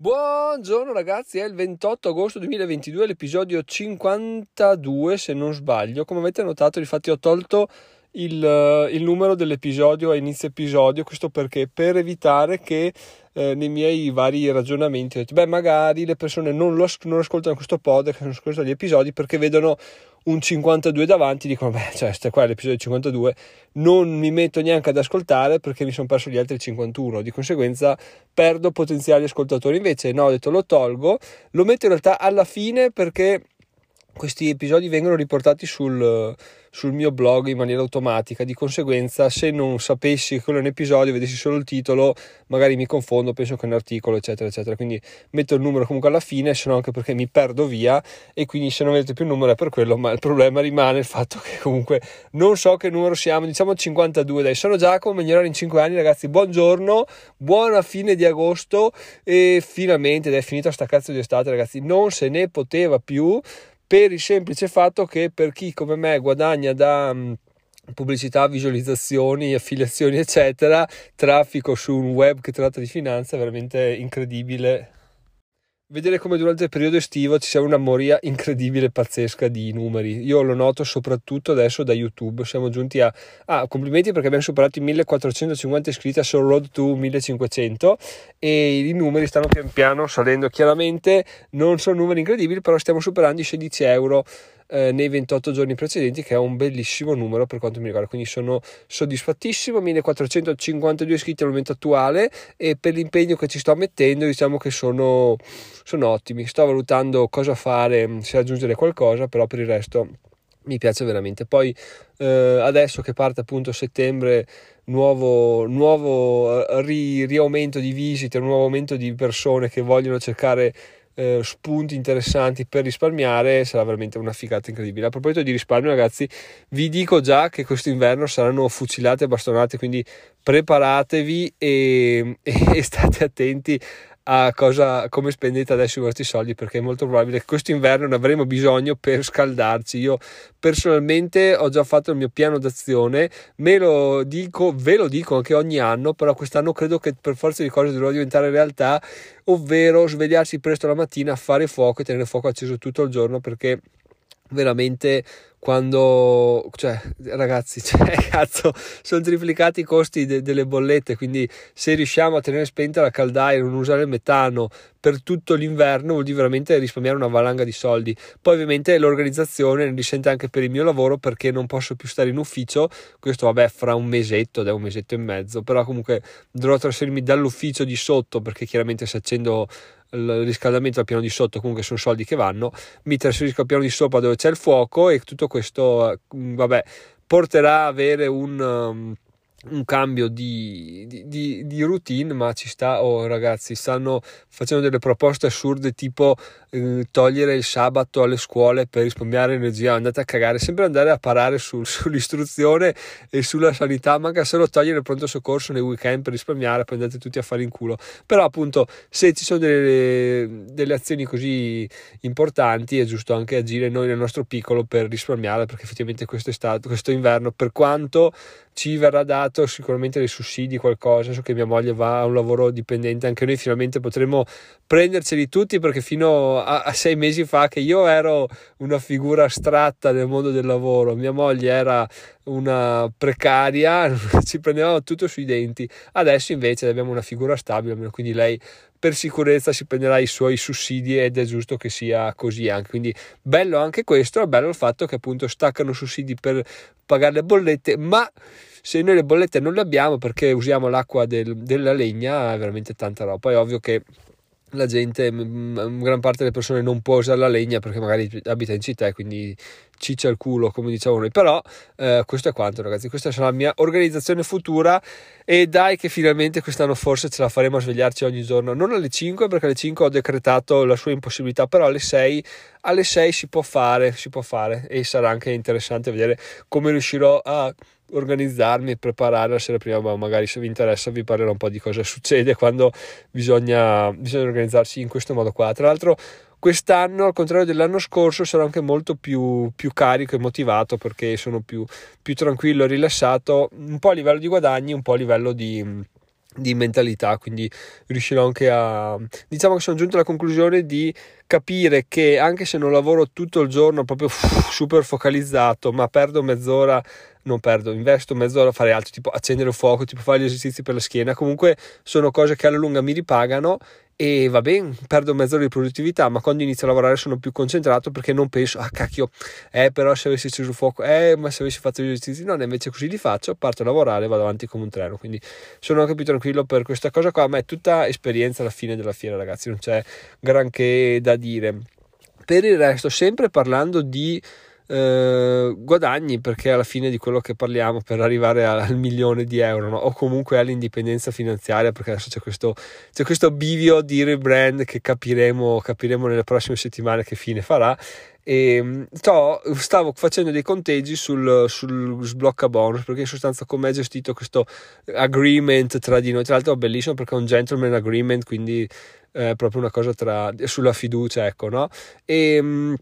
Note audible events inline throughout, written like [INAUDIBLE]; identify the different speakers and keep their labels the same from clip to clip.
Speaker 1: Buongiorno ragazzi, è il 28 agosto 2022, l'episodio 52 se non sbaglio. Come avete notato, infatti ho tolto il, eh, il numero dell'episodio a inizio episodio, questo perché? Per evitare che eh, nei miei vari ragionamenti ho detto, beh magari le persone non, lo, non ascoltano questo podcast, non ascoltano gli episodi perché vedono un 52 davanti, dicono, beh, cioè, questo qua è l'episodio 52, non mi metto neanche ad ascoltare perché mi sono perso gli altri 51, di conseguenza perdo potenziali ascoltatori. Invece, no, ho detto, lo tolgo, lo metto in realtà alla fine perché questi episodi vengono riportati sul, sul, mio blog in maniera automatica, di conseguenza se non sapessi che quello è un episodio, vedessi solo il titolo, magari mi confondo, penso che è un articolo, eccetera, eccetera. Quindi metto il numero comunque alla fine, se no anche perché mi perdo via e quindi se non vedete più il numero è per quello, ma il problema rimane il fatto che comunque non so che numero siamo, diciamo 52, dai, sono Giacomo, migliorare in 5 anni, ragazzi, buongiorno, buona fine di agosto e finalmente ed è finita sta cazzo di estate, ragazzi, non se ne poteva più per il semplice fatto che per chi come me guadagna da mm, pubblicità, visualizzazioni, affiliazioni, eccetera, traffico su un web che tratta di finanza è veramente incredibile vedere come durante il periodo estivo ci sia una moria incredibile, pazzesca di numeri. Io lo noto soprattutto adesso da YouTube. Siamo giunti a. Ah, complimenti perché abbiamo superato i 1450 iscritti a Soul Road to 1500 e i numeri stanno pian piano salendo. Chiaramente non sono numeri incredibili, però stiamo superando i 16 euro eh, nei 28 giorni precedenti, che è un bellissimo numero per quanto mi riguarda. Quindi sono soddisfattissimo. 1452 iscritti al momento attuale e per l'impegno che ci sto mettendo, diciamo che sono, sono ottimi. Sto valutando cosa fare, se aggiungere qualcosa, però per il resto mi piace veramente. Poi eh, adesso che parte appunto settembre, nuovo, nuovo eh, ri, riaumento di visite, nuovo aumento di persone che vogliono cercare eh, spunti interessanti per risparmiare sarà veramente una figata incredibile. A proposito di risparmio, ragazzi, vi dico già che quest'inverno saranno fucilate e bastonate, quindi preparatevi e, [LAUGHS] e state attenti a cosa, come spendete adesso i vostri soldi perché è molto probabile che questo inverno ne avremo bisogno per scaldarci. Io personalmente ho già fatto il mio piano d'azione, me lo dico, ve lo dico anche ogni anno, però quest'anno credo che per forza di cose dovrà diventare realtà, ovvero svegliarsi presto la mattina, fare fuoco e tenere fuoco acceso tutto il giorno perché veramente quando cioè ragazzi [LAUGHS] cioè, cazzo sono triplicati i costi de- delle bollette quindi se riusciamo a tenere spenta la caldaia non usare il metano per tutto l'inverno vuol dire veramente risparmiare una valanga di soldi. Poi ovviamente l'organizzazione ne risente anche per il mio lavoro perché non posso più stare in ufficio. Questo vabbè fra un mesetto è un mesetto e mezzo però comunque dovrò trasferirmi dall'ufficio di sotto perché chiaramente se accendo il riscaldamento al piano di sotto comunque sono soldi che vanno mi trasferisco al piano di sopra dove c'è il fuoco e tutto questo vabbè porterà a avere un um, un cambio di, di, di, routine, ma ci sta. Oh, ragazzi, stanno facendo delle proposte assurde tipo eh, togliere il sabato alle scuole per risparmiare energia. Andate a cagare, sempre andare a parare sul, [LAUGHS] sull'istruzione e sulla sanità. Manca solo togliere il pronto soccorso nei weekend per risparmiare, poi andate tutti a fare in culo. Però, appunto, se ci sono delle, delle azioni così importanti, è giusto anche agire noi nel nostro piccolo per risparmiare, perché effettivamente questo, questo inverno, per quanto ci verrà dato sicuramente dei sussidi, qualcosa. So che mia moglie va a un lavoro dipendente, anche noi finalmente potremo prenderceli tutti perché fino a, a, sei mesi fa che io ero una figura astratta nel mondo del lavoro, mia moglie era una precaria, [LAUGHS] ci prendevamo tutto sui denti. Adesso invece abbiamo una figura stabile, quindi lei per sicurezza si prenderà i suoi sussidi ed è giusto che sia così anche. Quindi bello anche questo, è bello il fatto che appunto staccano sussidi per pagare le bollette, ma se noi le bollette non le abbiamo perché usiamo l'acqua del, della legna è veramente tanta roba. Poi è ovvio che la gente, gran parte delle persone non può usare la legna perché magari abita in città e quindi ciccia il culo come diciamo noi. Però eh, questo è quanto ragazzi. Questa sarà la mia organizzazione futura e dai che finalmente quest'anno forse ce la faremo a svegliarci ogni giorno. Non alle 5 perché alle 5 ho decretato la sua impossibilità però alle 6 alle 6 si può fare si può fare e sarà anche interessante vedere come riuscirò a organizzarmi e preparare la sera prima, ma magari se vi interessa vi parlerò un po' di cosa succede quando bisogna, bisogna organizzarsi in questo modo qua. Tra l'altro quest'anno, al contrario dell'anno scorso, sarò anche molto più, più carico e motivato perché sono più, più tranquillo e rilassato, un po' a livello di guadagni, un po' a livello di di mentalità, quindi riuscirò anche a diciamo che sono giunto alla conclusione di capire che anche se non lavoro tutto il giorno proprio [SNIFFS] super focalizzato, ma perdo mezz'ora non perdo, investo mezz'ora a fare altro, tipo accendere il fuoco, tipo fare gli esercizi per la schiena, comunque sono cose che alla lunga mi ripagano e va bene, perdo mezz'ora di produttività, ma quando inizio a lavorare sono più concentrato perché non penso, ah cacchio, eh però se avessi acceso il fuoco, eh ma se avessi fatto gli esercizi, no, invece così li faccio, parto a lavorare e vado avanti come un treno, quindi sono anche più tranquillo per questa cosa qua, ma è tutta esperienza alla fine della fiera ragazzi, non c'è granché da dire. Per il resto, sempre parlando di eh, guadagni perché alla fine di quello che parliamo per arrivare al milione di euro no? o comunque all'indipendenza finanziaria perché adesso c'è questo, c'è questo bivio di rebrand che capiremo, capiremo nelle prossime settimane che fine farà. E to, stavo facendo dei conteggi sul, sul sblocca bonus perché in sostanza come è gestito questo agreement tra di noi? Tra l'altro è bellissimo perché è un gentleman agreement quindi è proprio una cosa tra, sulla fiducia ecco no? E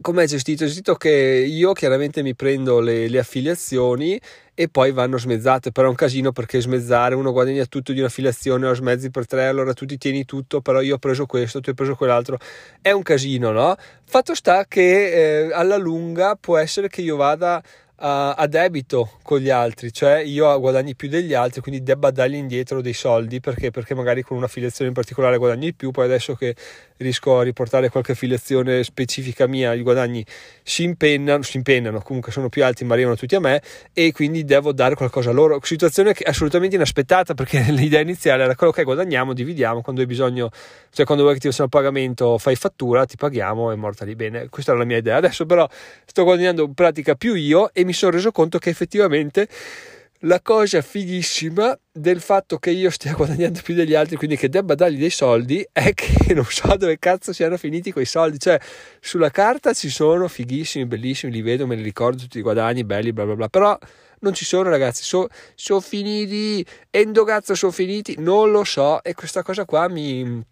Speaker 1: come è gestito? È gestito che io chiaramente mi prendo le, le, affiliazioni e poi vanno smezzate, però è un casino perché smezzare, uno guadagna tutto di un'affiliazione, lo smezzi per tre, allora tu ti tieni tutto, però io ho preso questo, tu hai preso quell'altro, è un casino, no? Fatto sta che eh, alla lunga può essere che io vada a, debito con gli altri, cioè io guadagni più degli altri, quindi debba dargli indietro dei soldi perché, perché magari con un'affiliazione in particolare guadagni di più, poi adesso che riesco a riportare qualche affiliazione specifica mia, i guadagni si impennano, si impennano, comunque sono più alti, ma arrivano tutti a me e quindi devo dare qualcosa a loro. Situazione assolutamente inaspettata perché [LAUGHS] l'idea iniziale era quello che guadagniamo, dividiamo, quando hai bisogno, cioè quando vuoi che ti faccia il pagamento fai fattura, ti paghiamo e morta lì bene. Questa era la mia idea. Adesso però sto guadagnando in pratica più io e mi sono reso conto che effettivamente la cosa fighissima del fatto che io stia [LAUGHS] guadagnando più degli altri, quindi che debba dargli dei soldi, [LAUGHS] è che non so dove cazzo siano finiti quei soldi. Cioè, sulla carta ci sono fighissimi, bellissimi, li vedo, me li ricordo tutti i guadagni, belli, bla bla bla. Però non ci sono, ragazzi. Sono so finiti. Endogazzo sono finiti, non lo so. E questa cosa qua mi,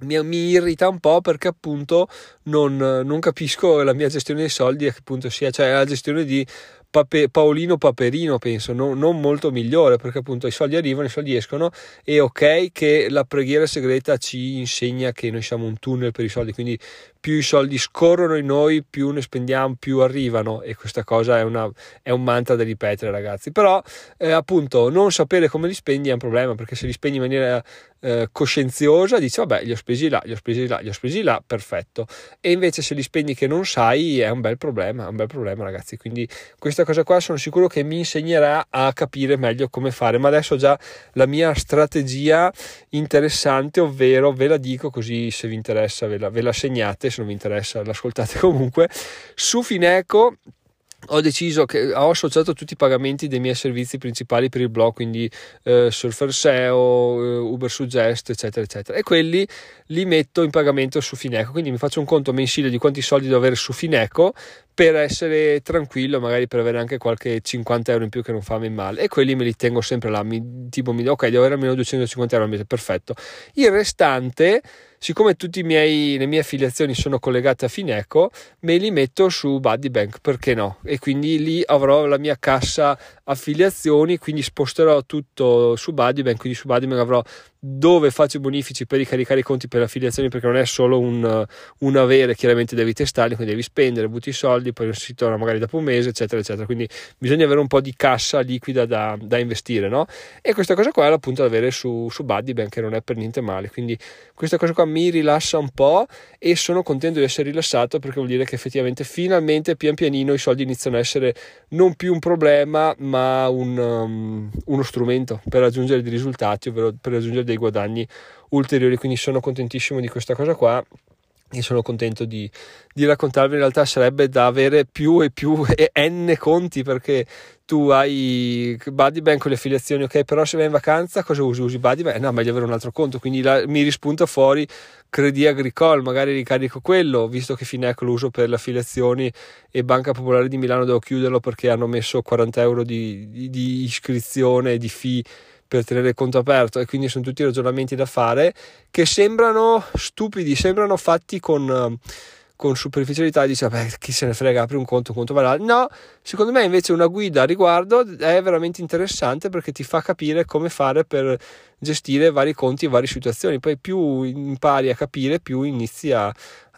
Speaker 1: mi, mi irrita un po' perché appunto non, non, capisco la mia gestione dei soldi a che punto sia, cioè la gestione di Pape, Paolino Paperino, penso, no, non molto migliore, perché appunto i soldi arrivano, i soldi escono, e ok che la preghiera segreta ci insegna che noi siamo un tunnel per i soldi, quindi più i soldi scorrono in noi, più ne spendiamo, più arrivano e questa cosa è, una, è un mantra da ripetere ragazzi. Però eh, appunto non sapere come li spendi è un problema perché se li spendi in maniera eh, coscienziosa dici vabbè li ho spesi là, li ho spesi là, li ho spesi là, perfetto. E invece se li spendi che non sai è un bel problema, è un bel problema ragazzi. Quindi questa cosa qua sono sicuro che mi insegnerà a capire meglio come fare. Ma adesso già la mia strategia interessante, ovvero ve la dico così se vi interessa ve la, ve la segnate se non vi interessa l'ascoltate [LAUGHS] comunque, su Fineco ho deciso che ho associato tutti i pagamenti dei miei servizi principali per il blog, quindi eh, Surfer SEO, eh, Uber Suggest, eccetera, eccetera, e quelli li metto in pagamento su Fineco. Quindi mi faccio un conto mensile di quanti soldi devo avere su Fineco per essere tranquillo, magari per avere anche qualche 50 euro in più che non fa a me male, e quelli me li tengo sempre là. Mi, tipo, mi, ok, devo avere almeno 250 euro al mese, perfetto. Il restante siccome tutte le mie affiliazioni sono collegate a Fineco, me li metto su Buddy Bank, perché no? E quindi lì avrò la mia cassa affiliazioni, quindi sposterò tutto su Buddy Bank, quindi su Buddy Bank avrò dove faccio i bonifici per ricaricare i conti per le affiliazioni perché non è solo un, un, avere, chiaramente devi testarli, quindi devi spendere, butti i soldi, poi si torna magari dopo un mese, eccetera, eccetera. Quindi bisogna avere un po' di cassa liquida da, da investire, no? E questa cosa qua è appunto da avere su, su Buddy Bank, che non è per niente male. Quindi questa cosa qua mi rilassa un po' e sono contento di essere rilassato perché vuol dire che effettivamente finalmente pian pianino i soldi iniziano a essere non più un problema, ma un, um, uno strumento per raggiungere dei risultati, ovvero per raggiungere dei guadagni ulteriori, quindi sono contentissimo di questa cosa qua e sono contento di, di, raccontarvi. In realtà sarebbe da avere più e più [LAUGHS] e n conti perché tu hai Buddybank con le affiliazioni ok però se vai in vacanza cosa usi? usi Buddybank? no meglio avere un altro conto quindi la, mi rispunta fuori Credit Agricole magari ricarico quello visto che Fineco lo uso per le affiliazioni e Banca Popolare di Milano devo chiuderlo perché hanno messo 40 euro di, di, di iscrizione di fee per tenere il conto aperto e quindi sono tutti ragionamenti da fare che sembrano stupidi, sembrano fatti con, con superficialità dice beh chi se ne frega apri un conto, un conto va no, secondo me invece una guida a riguardo è veramente interessante perché ti fa capire come fare per gestire vari conti e varie situazioni. Poi più impari a capire, più inizi a,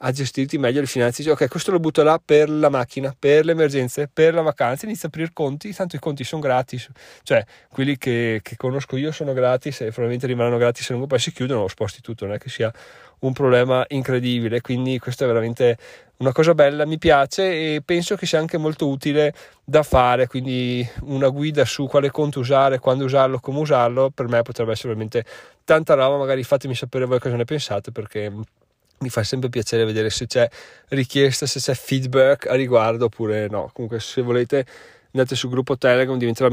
Speaker 1: a gestirti meglio le finanze. Dici, ok, questo lo butto là per la macchina, per le emergenze, per la vacanza. Inizia a aprire conti, tanto i conti sono gratis. Cioè, quelli che, che conosco io sono gratis e probabilmente rimarranno gratis se non poi si chiudono, lo sposti tutto, non è che sia un problema incredibile. Quindi questo è veramente una cosa bella, mi piace e penso che sia anche molto utile da fare, quindi una guida su quale conto usare, quando usarlo, come usarlo, per me potrebbe essere veramente tanta roba, magari fatemi sapere voi cosa ne pensate perché mi fa sempre piacere vedere se c'è richiesta, se c'è feedback a riguardo oppure no. Comunque se volete andate sul gruppo Telegram diventerà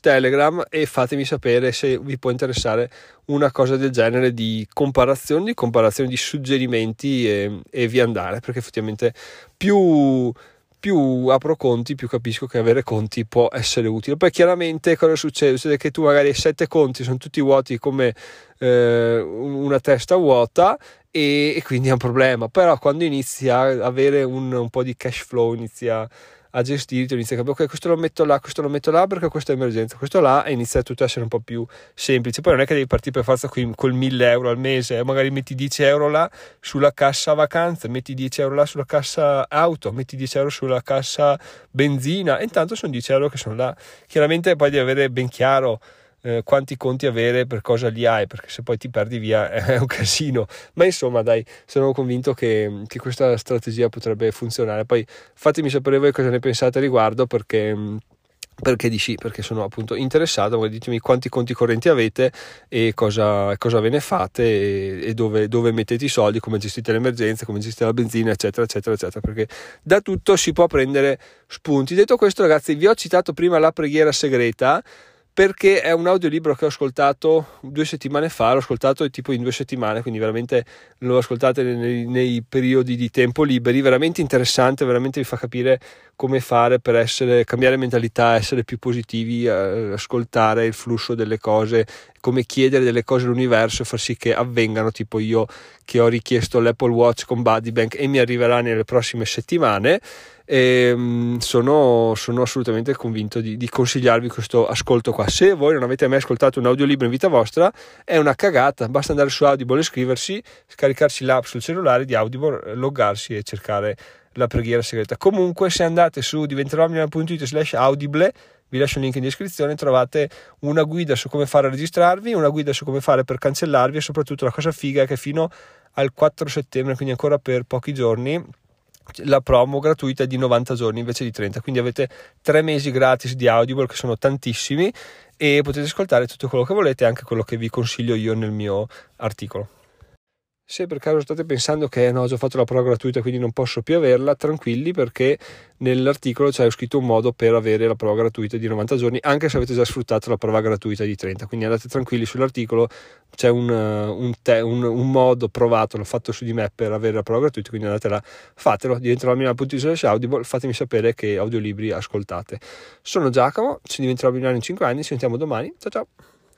Speaker 1: Telegram e fatemi sapere se vi può interessare una cosa del genere di comparazione, di comparazione di suggerimenti e, e via andare perché effettivamente più più apro conti, più capisco che avere conti può essere utile. Poi chiaramente cosa succede? Succede che tu magari hai sette conti, sono tutti vuoti come eh, una testa vuota e, e, quindi è un problema. Però quando inizi a avere un, un po' di cash flow, inizia a gestirti, inizia a capire ok questo lo metto là, questo lo metto là perché questa è emergenza, questo là e inizia tutto a essere un po' più semplice. Poi non è che devi partire per forza con, col 1000 euro al mese, eh? magari metti 10 euro là sulla cassa vacanze, metti 10 euro là sulla cassa auto, metti 10 euro sulla cassa benzina e intanto sono 10 euro che sono là. Chiaramente poi devi avere ben chiaro eh, quanti conti avere, per cosa li hai, perché se poi ti perdi via [LAUGHS] è un casino. Ma insomma, dai, sono convinto che, che questa strategia potrebbe funzionare. Poi fatemi sapere voi cosa ne pensate a riguardo, perché perché di sì, perché sono appunto interessato, voi ditemi quanti conti correnti avete e cosa, cosa ve ne fate e, e dove, dove, mettete i soldi, come gestite le emergenze, come gestite la benzina, eccetera, eccetera, eccetera, perché da tutto si può prendere spunti. Detto questo, ragazzi, vi ho citato prima la preghiera segreta perché è un audiolibro che ho ascoltato due settimane fa, l'ho ascoltato tipo in due settimane, quindi veramente lo ascoltate nei, nei, periodi di tempo liberi, veramente interessante, veramente vi fa capire come fare per essere, cambiare mentalità, essere più positivi, eh, ascoltare il flusso delle cose, come chiedere delle cose all'universo e far sì che avvengano, tipo io che ho richiesto l'Apple Watch con Buddy Bank e mi arriverà nelle prossime settimane e ehm, sono, sono assolutamente convinto di, di, consigliarvi questo ascolto qua. Se voi non avete mai ascoltato un audiolibro in vita vostra, è una cagata, basta andare su Audible, iscriversi, scaricarsi l'app sul cellulare di Audible, loggarsi e cercare la preghiera segreta. Comunque, se andate su diventeromilano.it slash audible, vi lascio il link in descrizione, trovate una guida su come fare a registrarvi, una guida su come fare per cancellarvi e soprattutto la cosa figa è che fino al 4 settembre, quindi ancora per pochi giorni, la promo gratuita è di 90 giorni invece di 30 quindi avete tre mesi gratis di Audible che sono tantissimi e potete ascoltare tutto quello che volete anche quello che vi consiglio io nel mio articolo se per caso state pensando che no, ho già fatto la prova gratuita quindi non posso più averla, tranquilli perché nell'articolo c'è scritto un modo per avere la prova gratuita di 90 giorni anche se avete già sfruttato la prova gratuita di 30. Quindi andate tranquilli sull'articolo, c'è un, un, te, un, un modo provato, l'ho fatto su di me per avere la prova gratuita, quindi andate là, fatelo, diventerò Milano.it audible, fatemi sapere che audiolibri ascoltate. Sono Giacomo, ci diventerò Milano in 5 anni, ci sentiamo domani, ciao ciao!